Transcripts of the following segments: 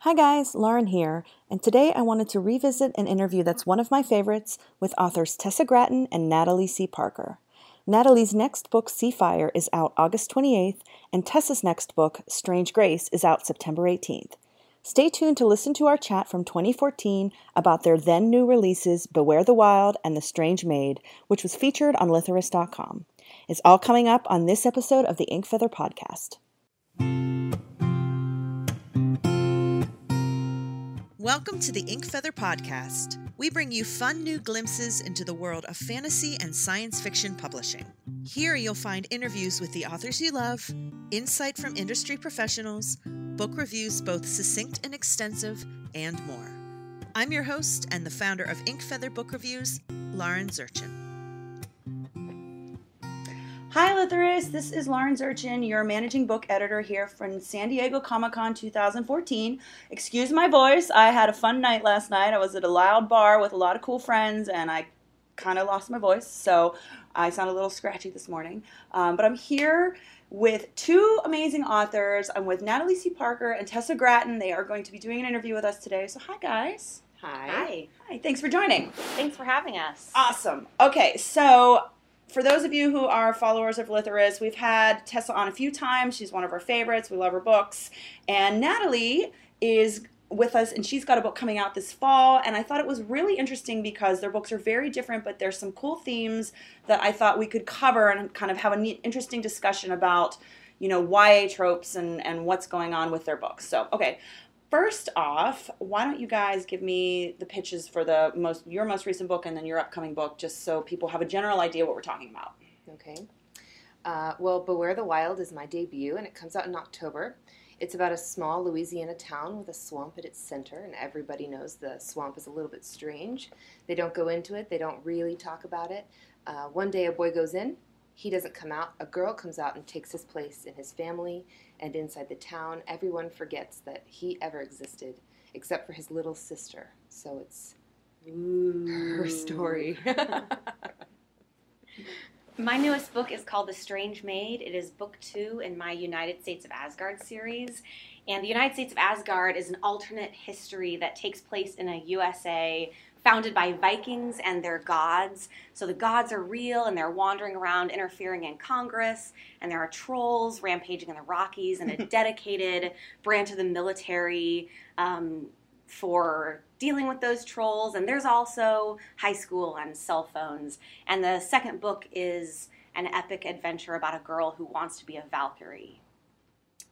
Hi guys, Lauren here, and today I wanted to revisit an interview that's one of my favorites with authors Tessa Gratton and Natalie C. Parker. Natalie's next book, Seafire, is out August 28th, and Tessa's next book, Strange Grace, is out September 18th. Stay tuned to listen to our chat from 2014 about their then new releases, Beware the Wild and The Strange Maid, which was featured on Litherist.com. It's all coming up on this episode of the Ink Feather Podcast. Welcome to the Ink Feather Podcast. We bring you fun new glimpses into the world of fantasy and science fiction publishing. Here you'll find interviews with the authors you love, insight from industry professionals, book reviews both succinct and extensive, and more. I'm your host and the founder of Ink Feather Book Reviews, Lauren Zurchin. Hi, Litherist. This is Lauren Zurchin, your managing book editor here from San Diego Comic Con 2014. Excuse my voice. I had a fun night last night. I was at a loud bar with a lot of cool friends, and I kind of lost my voice, so I sound a little scratchy this morning. Um, but I'm here with two amazing authors. I'm with Natalie C. Parker and Tessa Gratton. They are going to be doing an interview with us today. So, hi, guys. Hi. Hi. Hi. Thanks for joining. Thanks for having us. Awesome. Okay, so for those of you who are followers of Litherist, we've had Tessa on a few times. She's one of our favorites. We love her books. And Natalie is with us, and she's got a book coming out this fall. And I thought it was really interesting because their books are very different, but there's some cool themes that I thought we could cover and kind of have an interesting discussion about, you know, YA tropes and, and what's going on with their books. So, okay, first off, why don't you guys give me the pitches for the most your most recent book and then your upcoming book, just so people have a general idea what we're talking about. Okay. Uh, well, Beware the Wild is my debut, and it comes out in October. It's about a small Louisiana town with a swamp at its center, and everybody knows the swamp is a little bit strange. They don't go into it, they don't really talk about it. Uh, one day, a boy goes in, he doesn't come out. A girl comes out and takes his place in his family and inside the town. Everyone forgets that he ever existed, except for his little sister. So it's Ooh. her story. my newest book is called The Strange Maid. It is book two in my United States of Asgard series. And the United States of Asgard is an alternate history that takes place in a USA founded by Vikings and their gods. So the gods are real and they're wandering around interfering in Congress, and there are trolls rampaging in the Rockies and a dedicated branch of the military um, for dealing with those trolls. And there's also high school and cell phones. And the second book is an epic adventure about a girl who wants to be a Valkyrie.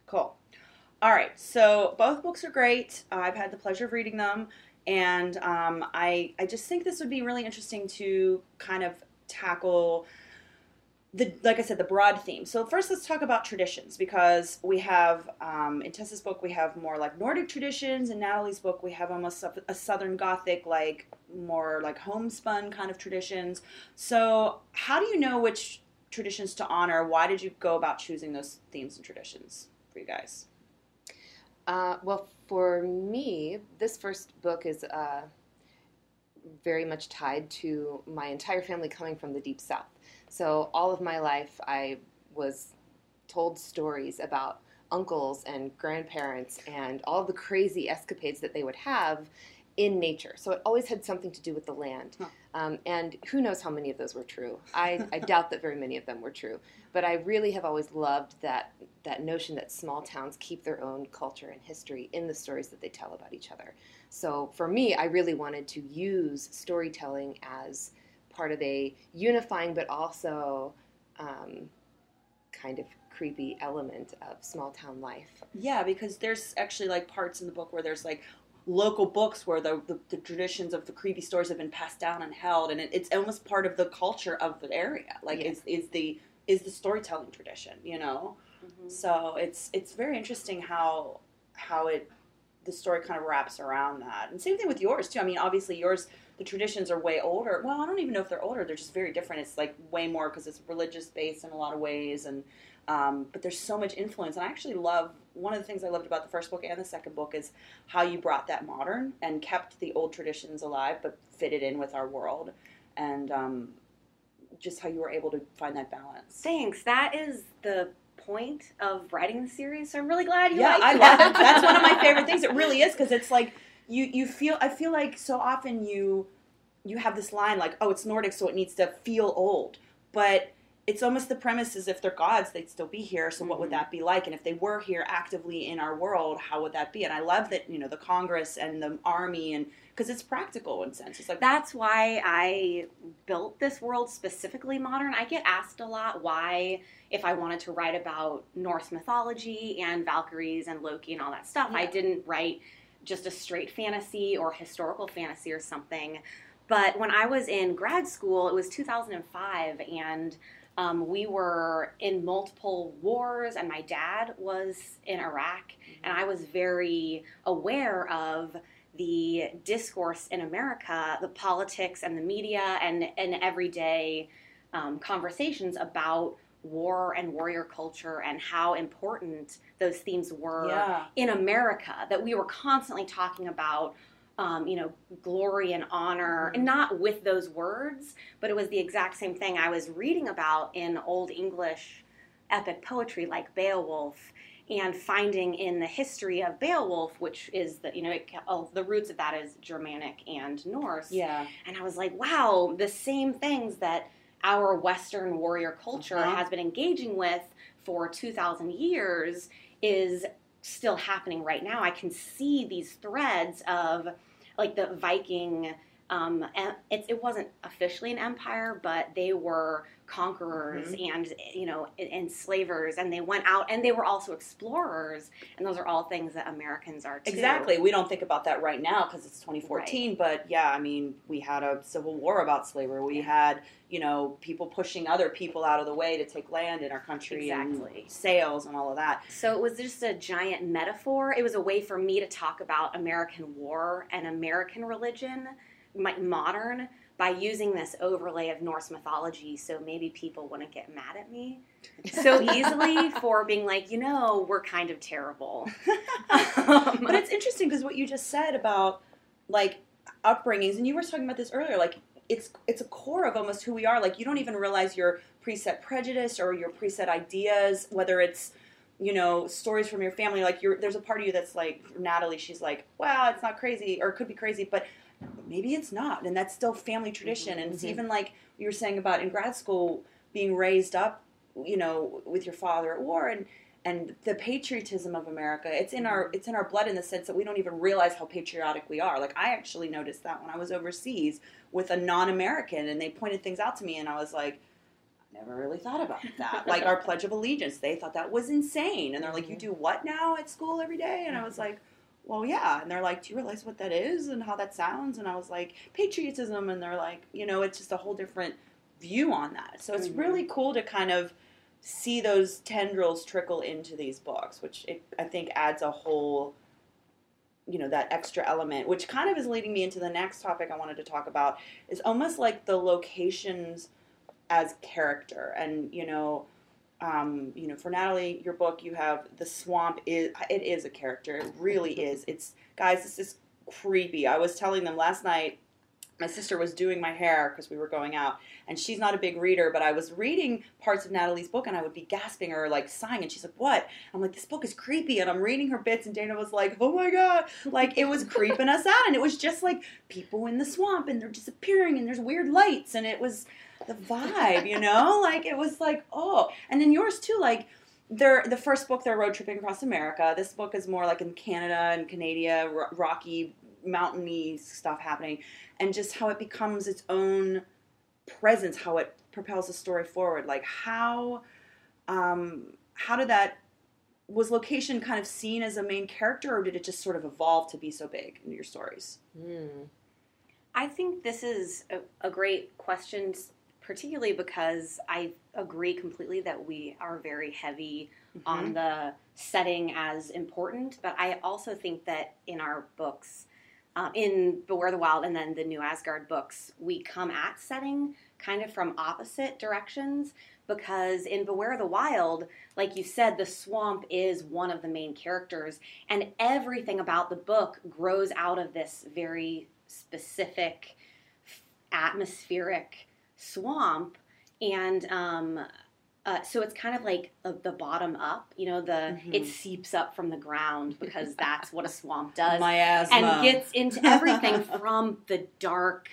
Cool. All right, so both books are great. I've had the pleasure of reading them and um, I I just think this would be really interesting to kind of tackle the like I said the broad theme. So first, let's talk about traditions because we have um, in Tessa's book we have more like Nordic traditions. In Natalie's book we have almost a, a Southern Gothic like more like homespun kind of traditions. So how do you know which traditions to honor? Why did you go about choosing those themes and traditions for you guys? Uh, well, for me, this first book is uh, very much tied to my entire family coming from the Deep South. So, all of my life, I was told stories about uncles and grandparents and all the crazy escapades that they would have in nature. So it always had something to do with the land. Huh. Um, and who knows how many of those were true? I, I doubt that very many of them were true. But I really have always loved that, that notion that small towns keep their own culture and history in the stories that they tell about each other. So for me, I really wanted to use storytelling as part of a unifying but also um, kind of creepy element of small town life. Yeah, because there's actually like parts in the book where there's like local books where the, the, the, traditions of the creepy stories have been passed down and held and it, it's almost part of the culture of the area. Like yeah. is, is the is the storytelling tradition you know? Mm-hmm. so it's it's very interesting how how it the story kind of wraps around that. And same thing with yours too. I mean obviously yours the traditions are way older. Well i don't even know if they're older. They're just very different. It's like way more because it's religious based in a lot of ways and um, but there's so much influence, and I actually love one of the things I loved about the first book and the second book is how you brought that modern and kept the old traditions alive, but fitted in with our world, and um, just how you were able to find that balance. Thanks. That is the point of writing the series. So I'm really glad you yeah, I love it. That's one of my favorite things. It really is because it's like you you feel. I feel like so often you you have this line like, oh, it's Nordic, so it needs to feel old, but it's almost the premise is if they're gods, they'd still be here. So what would Mhm. that be like? And if they were here actively in our world, how would that be? And I love that you know the Congress and the army and because it's practical in a sense. It's like That's why I built this world specifically modern. I get asked a lot why, if I wanted to write about Norse mythology and Valkyries and Loki and all that stuff, I didn't write just a straight fantasy or historical fantasy or something. But when I was in grad school, it was 2005, and um, we were in multiple wars, and my dad was in Iraq, and I was very aware of the discourse in America, the politics and the media, and, and everyday um, conversations about war and warrior culture and how important those themes were yeah, in America that we were constantly talking about, um, you know, glory and honor, and not with those words, but it was the exact same thing I was reading about in Old English epic poetry like Beowulf. And finding in the history of Beowulf, which is the you know it, oh, the roots of that is Germanic and Norse, yeah, and I was like, wow, the same things that our Western warrior culture Uh-huh. has been engaging with for 2,000 years is still happening right now. I can see these threads of like the Viking. Um, it, it wasn't officially an empire, but they were conquerors and you know enslavers, and they went out and they were also explorers, and those are all things that Americans are too. Exactly. We don't think about that right now because it's 2014, but yeah, I mean, we had a civil war about slavery. We had, you know, people pushing other people out of the way to take land in our country Exactly. and sales and all of that. So it was just a giant metaphor. It was a way for me to talk about American war and American religion, modern, by using this overlay of Norse mythology. So maybe people wouldn't get mad at me so easily for being like, you know, we're kind of terrible. Um, But it's interesting because what you just said about like upbringings, and you were talking about this earlier, like it's it's a core of almost who we are. Like you don't even realize your preset prejudice or your preset ideas, whether it's you know stories from your family. Like you're there's a part of you that's like Natalie. She's like, wow, it's not crazy, or it could be crazy, but maybe it's not, and that's still family tradition. And it's Mhm. even like you were saying about in grad school being raised up, you know, with your father at war and and the patriotism of America. It's in our mm-hmm. it's in our blood in the sense that we don't even realize how patriotic we are. Like I actually noticed that when I was overseas with a non-American and they pointed things out to me and I was like I never really thought about that. like our pledge of allegiance, they thought that was insane and they're like you mm-hmm. do what now at school every day? And I was mm-hmm. like well, yeah. And they're like, do you realize what that is and how that sounds? And I was like, patriotism. And they're like, you know, it's just a whole different view on that. So it's Mhm. really cool to kind of see those tendrils trickle into these books, which it, I think adds a whole, you know, that extra element, which kind of is leading me into the next topic I wanted to talk about, is almost like the locations as character. And, you know, um, you know, for Natalie, your book, you have the swamp is it is a character. It really is. It's guys, this is creepy. I was telling them last night. My sister was doing my hair because we were going out, and she's not a big reader. But I was reading parts of Natalie's book, and I would be gasping or like sighing, and she's like, "What?" I'm like, "This book is creepy," and I'm reading her bits, and Dana was like, "Oh my god!" Like it was creeping us out, and it was just like people in the swamp, and they're disappearing, and there's weird lights, and it was the vibe, you know? Like it was like, oh. And then yours too, like they're the first book they're road tripping across America. This book is more like in Canada and Canada, ro- rocky, mountainy stuff happening, and just how it becomes its own presence, how it propels the story forward. Like how, um, how did that was location kind of seen as a main character, or did it just sort of evolve to be so big in your stories? Mm. I think this is a, a great question, particularly because I agree completely that we are very heavy on the setting as important. But I also think that in our books, um, in Beware the Wild and then the New Asgard books, we come at setting kind of from opposite directions. Because in Beware the Wild, like you said, the swamp is one of the main characters, and everything about the book grows out of this very specific atmospheric swamp and um, Uh, so it's kind of like uh, the bottom up, you know, the Mhm. it seeps up from the ground because that's what a swamp does, Miasma. and gets into everything from the dark,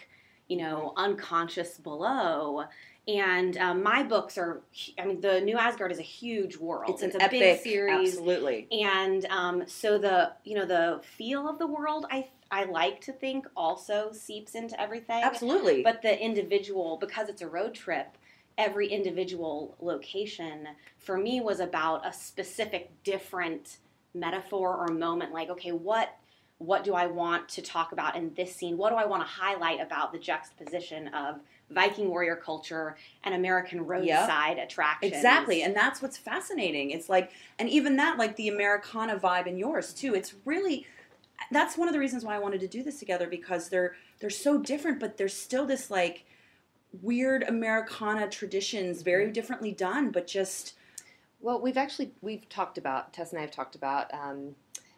you know, unconscious below. And um, my books are, I mean, the New Asgard is a huge world. it's an a epic big series, Absolutely. and um, so the you know the feel of the world, I I like to think also seeps into everything. Absolutely. But the individual, because it's a road trip, every individual location for me was about a specific different metaphor or moment. Like, okay, what what do I want to talk about in this scene? What do I want to highlight about the juxtaposition of Viking warrior culture and American roadside attractions? Exactly, and that's what's fascinating. It's like, and even that, like the Americana vibe in yours too. It's really, that's one of the reasons why I wanted to do this together because they're they're so different, but there's still this like weird Americana traditions, very differently done, but just Well, we've actually we've talked about Tess and I have talked about um,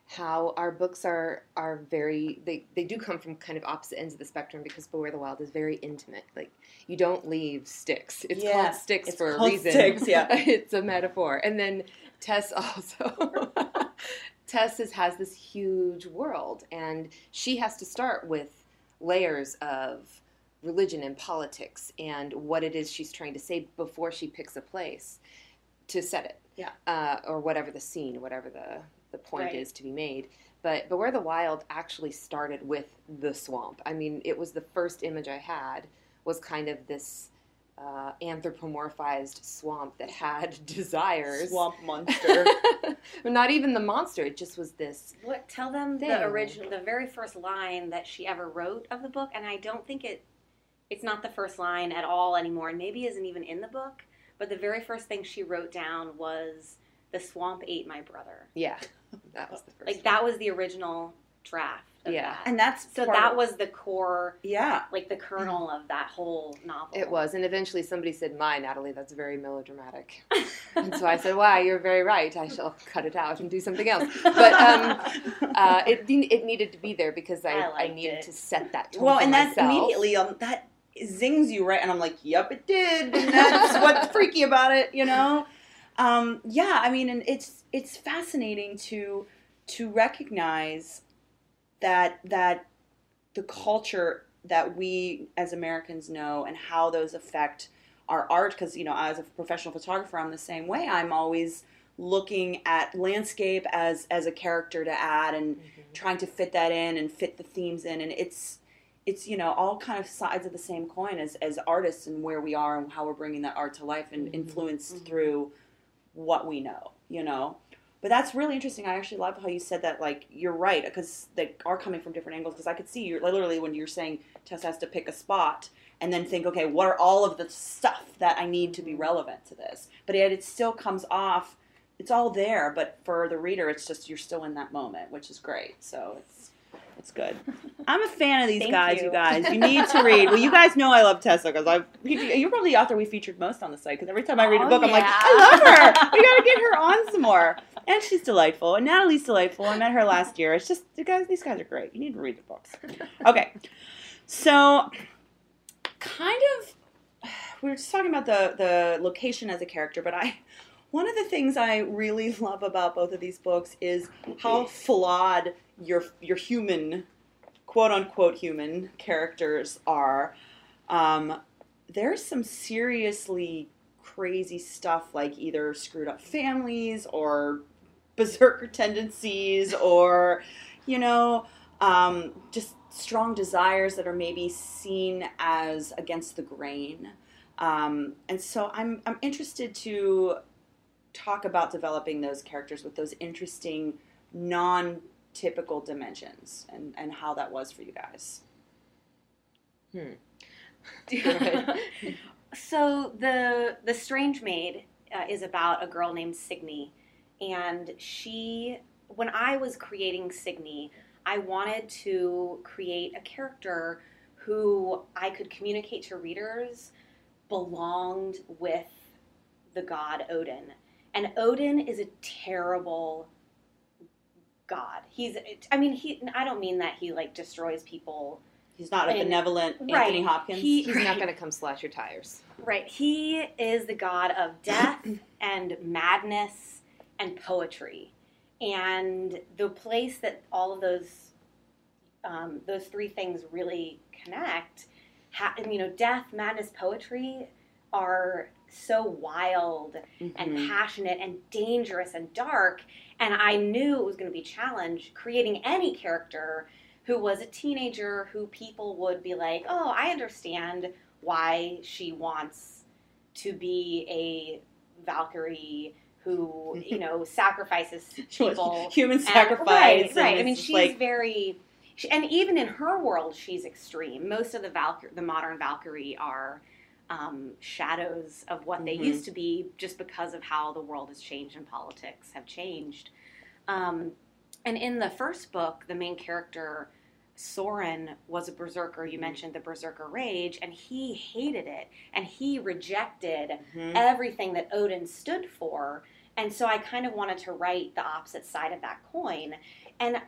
how our books are are very they they do come from kind of opposite ends of the spectrum because Beware the Wild is very intimate. Like you don't leave sticks. It's Yeah, called sticks it's for a reason. Styx, yeah. it's a metaphor. And then Tess also. Tess is, has this huge world, and she has to start with layers of religion and politics and what it is she's trying to say before she picks a place to set it. Yeah. Uh, or whatever the scene, whatever the, the point Right. is to be made. But Beware the Wild actually started with the swamp. I mean, it was the first image I had was kind of this uh, anthropomorphized swamp that had desires. swamp monster. Not even the monster. It just was this. What tell them Thing. the original the very first line that she ever wrote of the book and I don't think it it's not the first line at all anymore and maybe isn't even in the book but the very first thing she wrote down was the swamp ate my brother Yeah, that was the first. like one. that was the original draft of Yeah. that. and that's so that of- was the core yeah. like the kernel of that whole novel It was, and eventually somebody said, "My Natalie, that's very melodramatic." and so I said, "Wow, you're very right. I shall cut it out and do something else." But um, uh, it it needed to be there because I, I I, needed it. to set that tone well, for and that's myself. immediately um, that zings you right, and I'm like, yep, it did, and that's what's freaky about it, you know. Um, yeah, I mean, and it's it's fascinating to to recognize that that the culture that we as Americans know and how those affect our art because you know as a professional photographer I'm the same way I'm always looking at landscape as as a character to add and trying to fit that in and fit the themes in and it's it's you know all kind of sides of the same coin as as artists and where we are and how we're bringing that art to life and Mhm. influenced Mhm. through what we know you know? But that's really interesting. I actually love how you said that like you're right because they are coming from different angles because i could see you literally when you're saying tess has to pick a spot and then think okay what are all of the stuff that i need to be relevant to this? But yet it still comes off it's all there but for the reader it's just you're still in that moment which is great. So it's it's good. I'm a fan of these Thank guys you. you. guys. You need to read. Well you guys know i love tessa because i've you're probably the author we featured most on the site because every time i read a Oh, book i'm like i love her. We gotta get her on some more. And she's delightful. And natalie's delightful. I met her last year. It's just you guys these guys are great. You need to read the books. Okay. So kind of we were just talking about the the location as a character but i one of the things i really love about both of these books is how flawed your your human quote unquote human characters are. Um, there's some seriously crazy stuff like either screwed up families or berserker tendencies or you know um, just strong desires that are maybe seen as against the grain. Um, and so I'm, I'm interested to talk about developing those characters with those interesting non-typical dimensions and, and how that was for you guys. So the the strange maid uh, is about a girl named Signy, and she when I was creating Signy, I wanted to create a character who I could communicate to readers belonged with the god Odin. And Odin is a terrible god. He's I mean he I don't mean that he like destroys people He's not a And- benevolent right. Anthony Hopkins. He- He's not going to come slash your tires. Right. He is the god of death and madness and poetry. And the place that all of those um, those three things really connect, ha- you know, death, madness, poetry are so wild and Mhm. passionate and dangerous and dark. And I knew it was going to be a challenge creating any character who was a teenager who people would be like, oh, I understand why she wants to be a Valkyrie who, you know, sacrifices people. human And- sacrifice. right, and right. I mean, she's like very, she, and even in her world, she's extreme. Most of the Valkyrie, the modern Valkyrie, are um, shadows of what they Mhm. used to be, just because of how the world has changed and politics have changed. Um, and in the first book, the main character. Soren was a berserker. You Mhm. mentioned the berserker rage, and he hated it, and he rejected Mhm. everything that Odin stood for. And so I kind of wanted to write the opposite side of that coin. And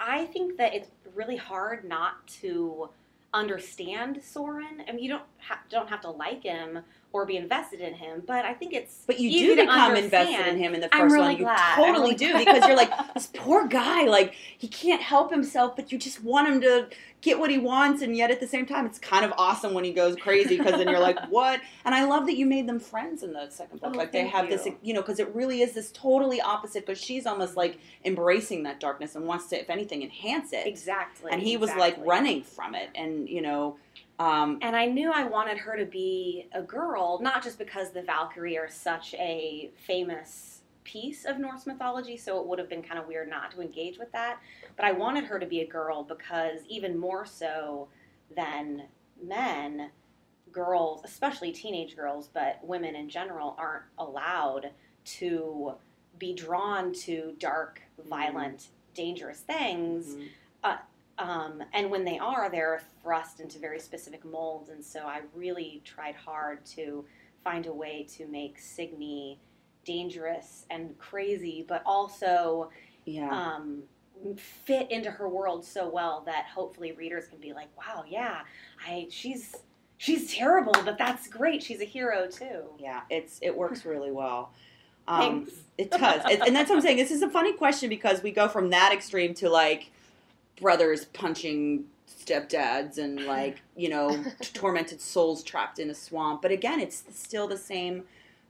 I think that it's really hard not to understand Soren. I mean, you don't ha- don't have to like him or be invested in him, but I think it's But you do become invested in him in the 1st I'm really one. You glad. Totally really do because you're like this poor guy. Like he can't help himself, but you just want him to get what he wants, and yet at the same time, it's kind of awesome when he goes crazy because then you're like, what? And I love that you made them friends in the second book. Oh, like they have this, you. you know, because it really is this totally opposite. Because she's almost like embracing that darkness and wants to, if anything, enhance it. Exactly. And he was like running from it, and you know. Um, And I knew I wanted her to be a girl, not just because the Valkyrie are such a famous piece of Norse mythology, so it would have been kind of weird not to engage with that. But I wanted her to be a girl because, even more so than men, girls, especially teenage girls, but women in general, aren't allowed to be drawn to dark, violent, dangerous things mhm. Um, and when they are, they're thrust into very specific molds. And so I really tried hard to find a way to make Signy dangerous and crazy, but also yeah. um, fit into her world so well that hopefully readers can be like, "Wow, yeah, I she's she's terrible, but that's great. She's a hero too." Yeah, it's it works really well. Um, it does, It- and that's what I'm saying. This is a funny question because we go from that extreme to like brothers punching stepdads and like you know tormented souls trapped in a swamp. But again, it's still the same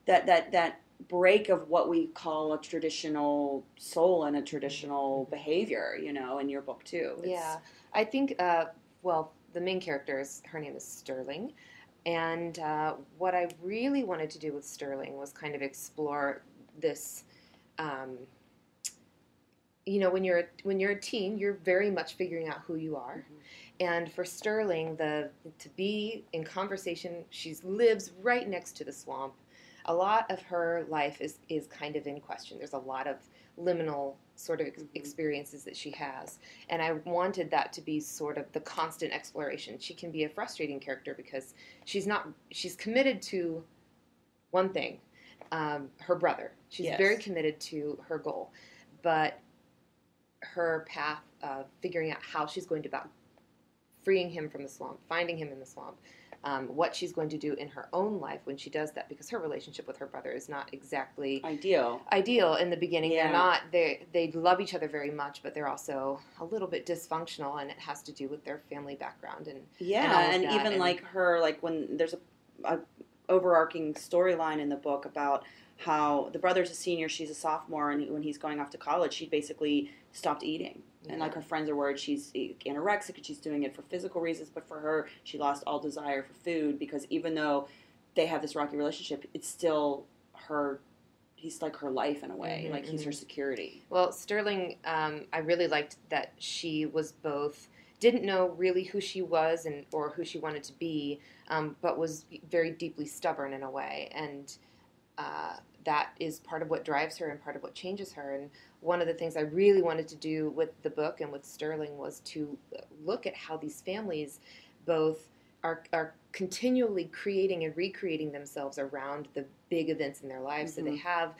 that that that break of what we call a traditional soul and a traditional behavior. You know, in your book too. It's- Yeah, I think. Uh, well, the main character is her name is Sterling, and uh, what I really wanted to do with Sterling was kind of explore this. Um, you know, when you're when you're a teen, you're very much figuring out who you are, and for Sterling, the to be in conversation, she lives right next to the swamp. A lot of her life is is kind of in question. There's a lot of liminal sort of ex- Mhm. experiences that she has and I wanted that to be sort of the constant exploration. She can be a frustrating character because she's not she's committed to one thing, um, her brother. She's Yes. very committed to her goal, but her path of figuring out how she's going to about freeing him from the swamp, finding him in the swamp, um, what she's going to do in her own life when she does that, because her relationship with her brother is not exactly ideal. ideal in the beginning. Yeah. They're not they they love each other very much, but they're also a little bit dysfunctional, and it has to do with their family background. And Yeah, and and, even and- like her, like when there's a, a overarching storyline in the book about how the brother's a senior, she's a sophomore, and when he's going off to college, she basically stopped eating. And like her friends are worried she's anorexic and she's doing it for physical reasons, but for her, she lost all desire for food because even though they have this rocky relationship, it's still her. He's like her life in a way, Mhm, like he's her security. Well, Sterling, um, I really liked that she was both didn't know really who she was and or who she wanted to be, um, but was very deeply stubborn in a way, and uh, that is part of what drives her and part of what changes her. And one of the things I really wanted to do with the book and with Sterling was to look at how these families both are are continually creating and recreating themselves around the big events in their lives. So they have,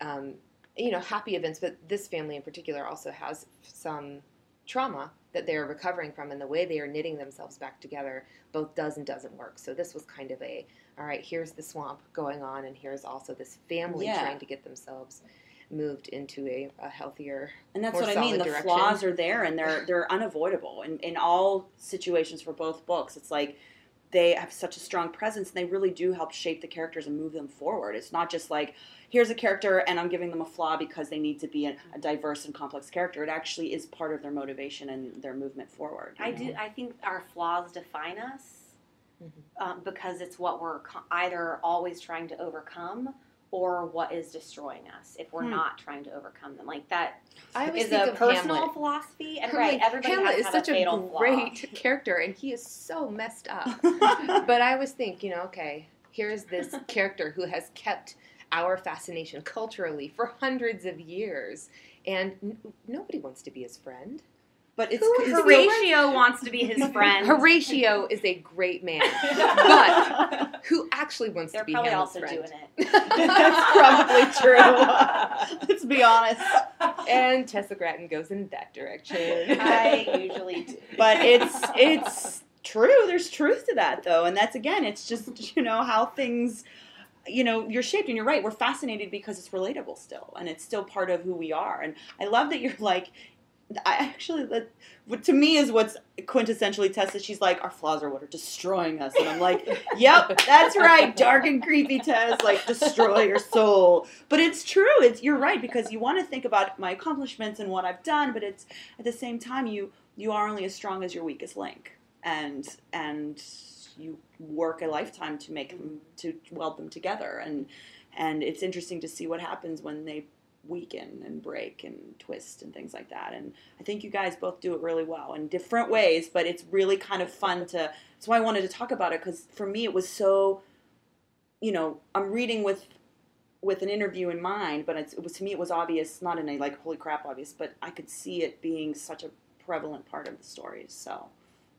um, you know, happy events, but this family in particular also has some trauma that they're recovering from and the way they are knitting themselves back together both does and doesn't work. So this was kind of a all right, here's the swamp going on and here's also this family Yeah. trying to get themselves moved into a, a healthier And that's what I mean. The direction. flaws are there, and they're they're unavoidable. In in all situations for both books, it's like they have such a strong presence, and they really do help shape the characters and move them forward. It's not just like here's a character, and I'm giving them a flaw because they need to be a, a diverse and complex character. It actually is part of their motivation and their movement forward. I know? do. I think our flaws define us Mhm. um, because it's what we're co- either always trying to overcome or what is destroying us if we're Hmm. not trying to overcome them. Like that I always is think a of personal Hamlet. philosophy, and I'm right, everybody Hamlet has is such a fatal flaw. great character, and he is so messed up. but I always think, you know, okay, here's this character who has kept our fascination culturally for hundreds of years, and n- nobody wants to be his friend. But it's, Who it's Horatio wants to be his friend. Horatio is a great man, but who actually wants They're to be Hamlet's friend? They're probably also doing it. That's probably true. Let's be honest. and Tessa Gratton goes in that direction. I usually do. but it's it's true there's truth to that though and that's again it's just you know how things you know you're shaped and you're right we're fascinated because it's relatable still and it's still part of who we are and i love that you're like i actually that what to me is what's quintessentially Tessa. She's like, our flaws are what are destroying us, and I'm like, yep, that's right, dark and creepy Tess, like destroy your soul. But it's true. It's you're right because you want to think about my accomplishments and what I've done, but it's at the same time you you are only as strong as your weakest link, and and you work a lifetime to make them to weld them together, and and it's interesting to see what happens when they weaken and break and twist and things like that. And I think you guys both do it really well in different ways, but it's really kind of fun to. That's why I wanted to talk about it because for me it was so. You know, I'm reading with with an interview in mind, but it was to me it was obvious, not in a like holy crap obvious, but I could see it being such a prevalent part of the stories. So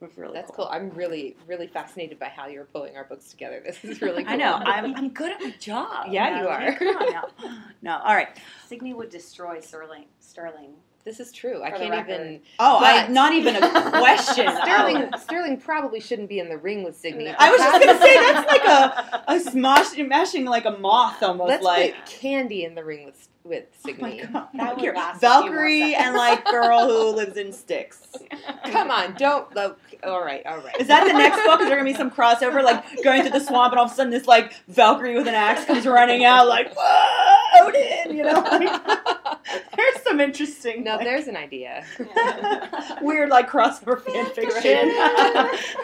was really That's cool. I'm really, really fascinated by how you're pulling our books together. This is really cool. I know. I'm, I'm good at my job. Yeah, you are. Come on now. No, all right. Signy would destroy Sterling. Sterling. This is true. I For the can't record. even. Oh, I not even a question. Oh. Sterling, Oh. Sterling probably shouldn't be in the ring with Signy. No. I was just gonna say that's like a a smash, mashing like a moth almost. Let's like put Candy in the ring with with oh Signy. god, That would last a few more Valkyrie and like girl who lives in sticks. Come on, don't. Look, all right, all right. Is that the next book? Is there gonna be some crossover, like going through the swamp, and all of a sudden this like Valkyrie with an axe comes running out, like whoa, Odin, you know? There's some interesting. no, like, there's an idea. weird like crossover fan fiction.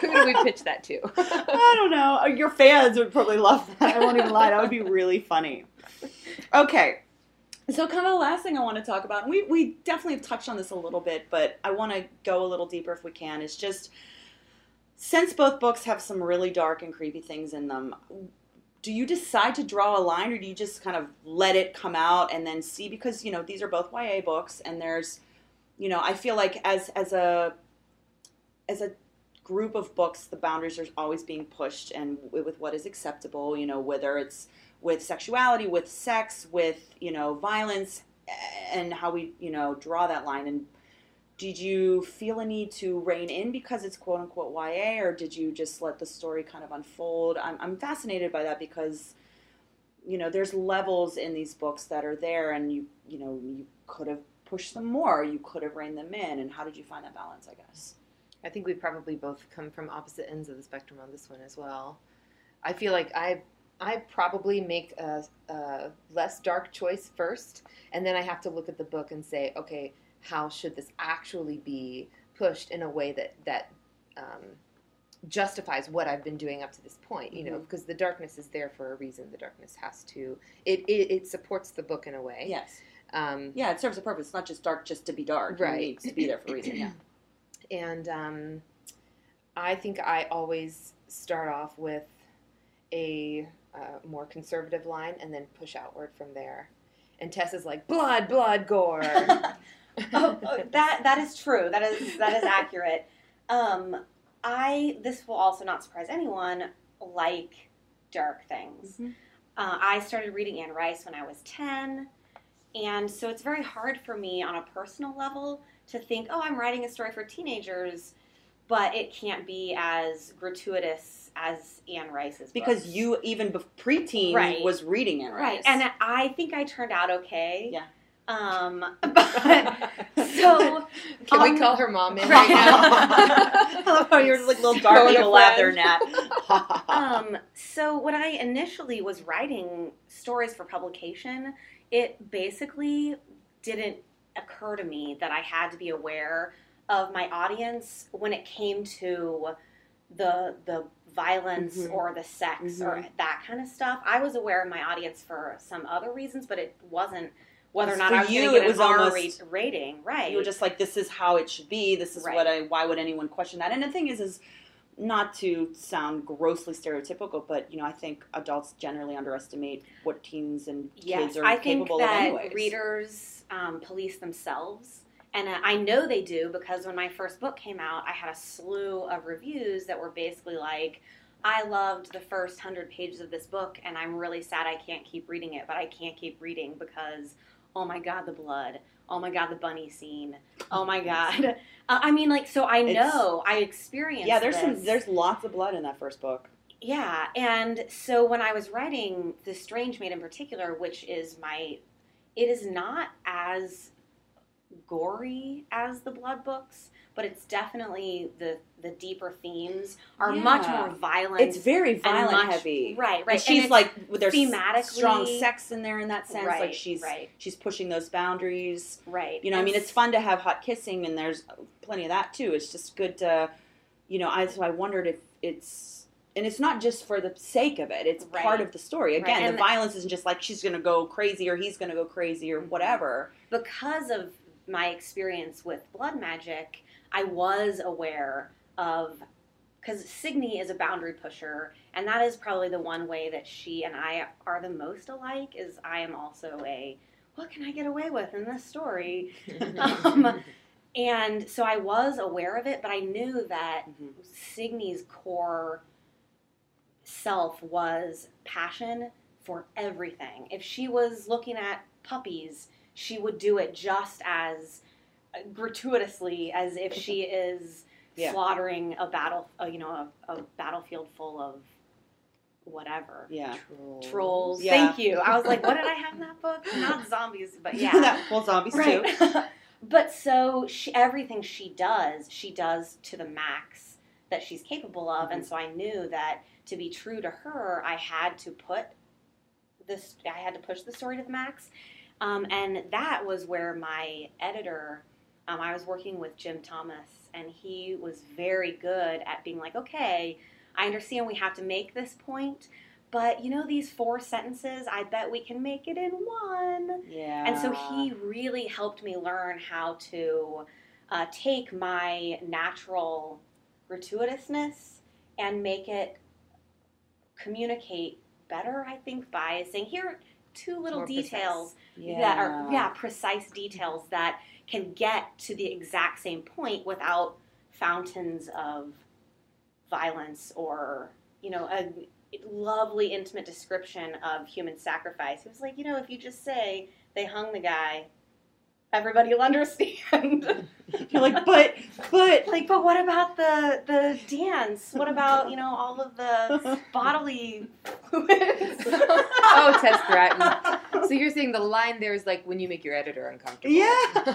Who do we pitch that to? I don't know. Your fans would probably love that. I won't even lie. That would be really funny. Okay. So, kind of the last thing I want to talk about, and we, we definitely have touched on this a little bit, but I want to go a little deeper if we can, is just since both books have some really dark and creepy things in them, do you decide to draw a line or do you just kind of let it come out and then see? Because, you know, these are both YA books, and there's, you know, I feel like as, as a, as a group of books, the boundaries are always being pushed, and with what is acceptable, you know, whether it's with sexuality, with sex, with you know violence, and how we you know draw that line. And did you feel a need to rein in because it's quote unquote YA, or did you just let the story kind of unfold? I'm I'm fascinated by that because you know there's levels in these books that are there, and you you know you could have pushed them more, you could have reined them in, and how did you find that balance? I guess. I think we probably both come from opposite ends of the spectrum on this one as well. I feel like I I probably make a, a less dark choice first, and then I have to look at the book and say, okay, how should this actually be pushed in a way that that um, justifies what I've been doing up to this point? You know, Mhm. because the darkness is there for a reason. The darkness has to it it, it supports the book in a way. Yes. Um, Yeah, it serves a purpose. It's not just dark just to be dark. Right. It needs to be there for a reason. Yeah. and um, I think I always start off with a uh, more conservative line and then push outward from there. And Tess is like blood, blood, gore. oh, oh, that that is true. That is that is accurate. Um, I this will also not surprise anyone. Like dark things. Mhm. Uh, I started reading Anne Rice when I was ten, and so it's very hard for me on a personal level to think, oh, I'm writing a story for teenagers, but it can't be as gratuitous as Anne Rice's. Because books. you even bef- preteen Right. was reading Anne right, Rice. and I think I turned out okay. Yeah. Um, but so Can um, we call her mom in right. right now? I love how you're like little Throwing Darby a the lather friend. Nat. um, so when I initially was writing stories for publication, it basically didn't occur to me that I had to be aware of my audience when it came to the the violence Mhm. or the sex or Mhm. that kind of stuff. I was aware of my audience for some other reasons, but it wasn't whether or not For I was you, going to get it was an R almost- rate rating. Right. you were just like, this is how it should be. This is Right. what I. Why would anyone question that? And the thing is, is not to sound grossly stereotypical, but you know, I think adults generally underestimate what teens and Yes, kids are I think capable that of. Anyways, readers um, police themselves, and uh, I know they do because when my first book came out, I had a slew of reviews that were basically like, "I loved the first hundred pages of this book, and I'm really sad I can't keep reading it, but I can't keep reading because, oh my god, the blood." Oh my god, the bunny scene! Oh my god! Uh, I mean, like, so I It's- know I experienced. yeah, there's this. some. There's lots of blood in that first book. Yeah, and so when I was writing The Strange Maid in particular, which is my, it is not as gory as the blood books, but it's definitely the the deeper themes are much more violent. It's very and violent much- heavy. right? Right. And she's it's- like, there's thematically- strong sex in there in that sense. right, like she's right, she's pushing those boundaries. right. You know, I mean, it's fun to have hot kissing, and there's plenty of that too. It's just good to, you know. I so I wondered if it's, and it's not just for the sake of it. It's Right. part of the story. Again, and the violence isn't just like she's going to go crazy or he's going to go crazy or Mhm. whatever. because of my experience with blood magic, I was aware of because Signy is a boundary pusher, and that is probably the one way that she and I are the most alike. Is I am also a what can I get away with in this story? Um, and so I was aware of it, but I knew that Mhm. Signy's core self was passion for everything. If she was looking at puppies, she would do it just as gratuitously as if she is Yeah. slaughtering a battle, uh, you know, a, a battlefield full of whatever. Yeah. Trolls. Yeah. Thank you. I was like, what did I have in that book? Not zombies, but yeah. That- well, zombies too. But so she, everything she does, she does to the max that she's capable of, and so I knew that to be true to her, I had to put this, I had to push the story to the max, um, and that was where my editor, um, I was working with Jim Thomas, and he was very good at being like, okay, I understand we have to make this point. But you know these four sentences, I bet we can make it in one. Yeah. And so he really helped me learn how to uh, take my natural gratuitousness and make it communicate better, I think, by saying, here two little More details yeah. that are, yeah, precise details that can get to the exact same point without fountains of violence or, you know, a lovely, intimate description of human sacrifice. It was like, you know, if you just say they hung the guy, everybody will understand. You're like, but, but. like, but what about the the dance? What about you know all of the bodily fluids? oh, Tess Gratton. So you're saying the line there is like when you make your editor uncomfortable. Yeah.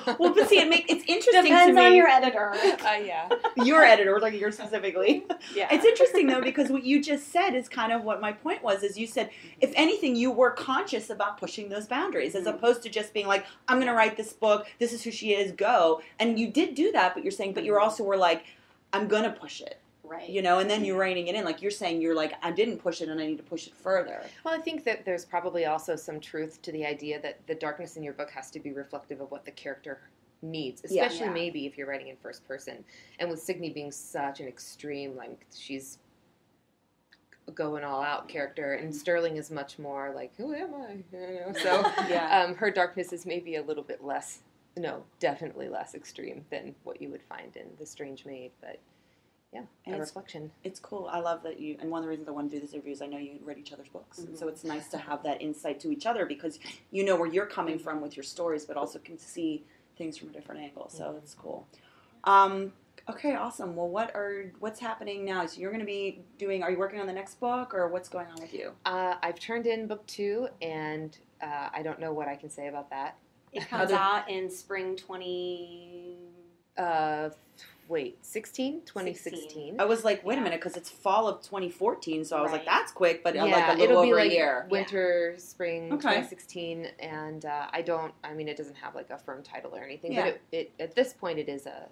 Well, but see, it make it's interesting Depends to me. on your editor. Uh, yeah. your editor, we're talking yours specifically. Yeah. It's interesting though because what you just said is kind of what my point was. Is you said if anything, you were conscious about pushing those boundaries as Mhm. opposed to just being like, I'm going to write this book. This is who she is. Go. And you did do that, but you're saying, but you also were like, I'm to push it. right. You know, and then you're reining it in. Like you're saying, you're like, I didn't push it, and I need to push it further. Well, I think that there's probably also some truth to the idea that the darkness in your book has to be reflective of what the character needs, especially Yeah. maybe if you're writing in first person. And with Signy being such an extreme, like she's going all out character, and Sterling is much more like, who am I? You know, so Yeah. um, her darkness is maybe a little bit less, no, definitely less extreme than what you would find in The Strange Maid, but yeah, And a it's- reflection. It's cool. I love that you. And one of the reasons I want to do this interview is I know you read each other's books, and so it's nice to have that insight to each other because you know where you're coming from with your stories, but also can see things from a different angle. So that's cool. Um, okay, awesome. Well, what are what's happening now? So you're going to be doing. Are you working on the next book, or what's going on with you? Uh, I've turned in book two, and uh, I don't know what I can say about that. It comes Other- out in spring 20. Uh, wait, 16? 2016. I was like, wait a minute, because it's fall of 2014. So I was like, that's quick, but uh, yeah, like a little it'll be over like a year. winter, spring Okay. 2016, and uh, I don't. I mean, it doesn't have like a firm title or anything, Yeah. but it, it at this point it is a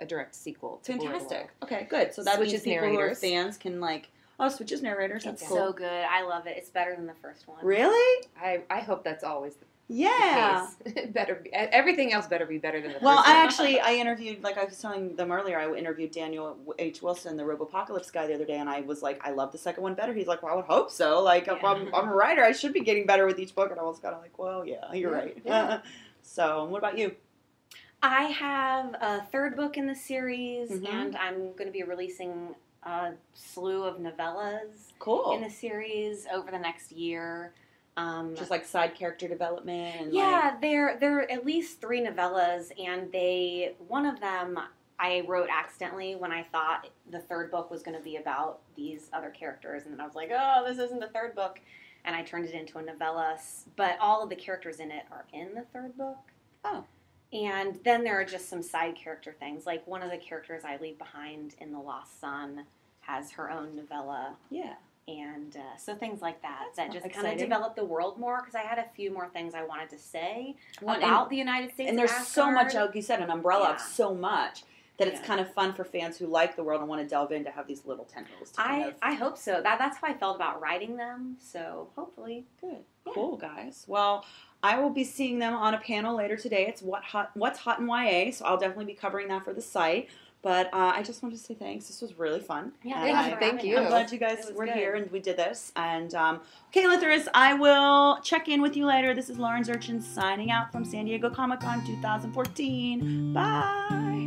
a direct sequel. to Fantastic. Willow. Okay, good. So that Switches means people who are narrators. fans can like, oh, switches narrators. That's It's cool. so good. I love it. It's better than the first one. really? I I hope that's always the Yeah. case. Better be, everything else better be better than the Well, first I actually I interviewed like I was telling them earlier. I interviewed Daniel H. Wilson, the Robopocalypse guy, the other day, and I was like, I love the second one better. He's like, Well, I would hope so. Like, if I'm, I'm a writer, I should be getting better with each book. And I was kind of like, Well, yeah, you're Yeah, right. yeah. so, what about you? I have a third book in the series, Mhm. and I'm going to be releasing a slew of novellas Cool. in the series over the next year. Um, Just like side character development. And yeah, there there are at least three novellas, and they one of them I wrote accidentally when I thought the third book was going to be about these other characters, and then I was like, oh, this isn't the third book, and I turned it into a novella. But all of the characters in it are in the third book. Oh. And then there are just some side character things, like one of the characters I leave behind in The Lost Sun has her own novella yeah. And uh, so things like that That's that just kind of develop the world more because I had a few more things I wanted to say Well, and- about the United States. and there's so much, Asgard. like you said, an umbrella of so much that it's Yeah. kind of fun for fans who like the world and want to delve in to have these little tendrils. Kind I of, I hope so. That that's how I felt about writing them. So hopefully, Good. Yeah. Cool, guys. Well, I will be seeing them on a panel later today. It's what hot, what's hot in YA, so I'll definitely be covering that for the site. But uh, I just wanted to say thanks. This was really fun. yeah. And thanks thank you. I'm glad you guys were good. here and we did this. And um, okay, Lithers, I will check in with you later. This is Lauren Zurchin signing out from San Diego Comic Con 2014. Bye.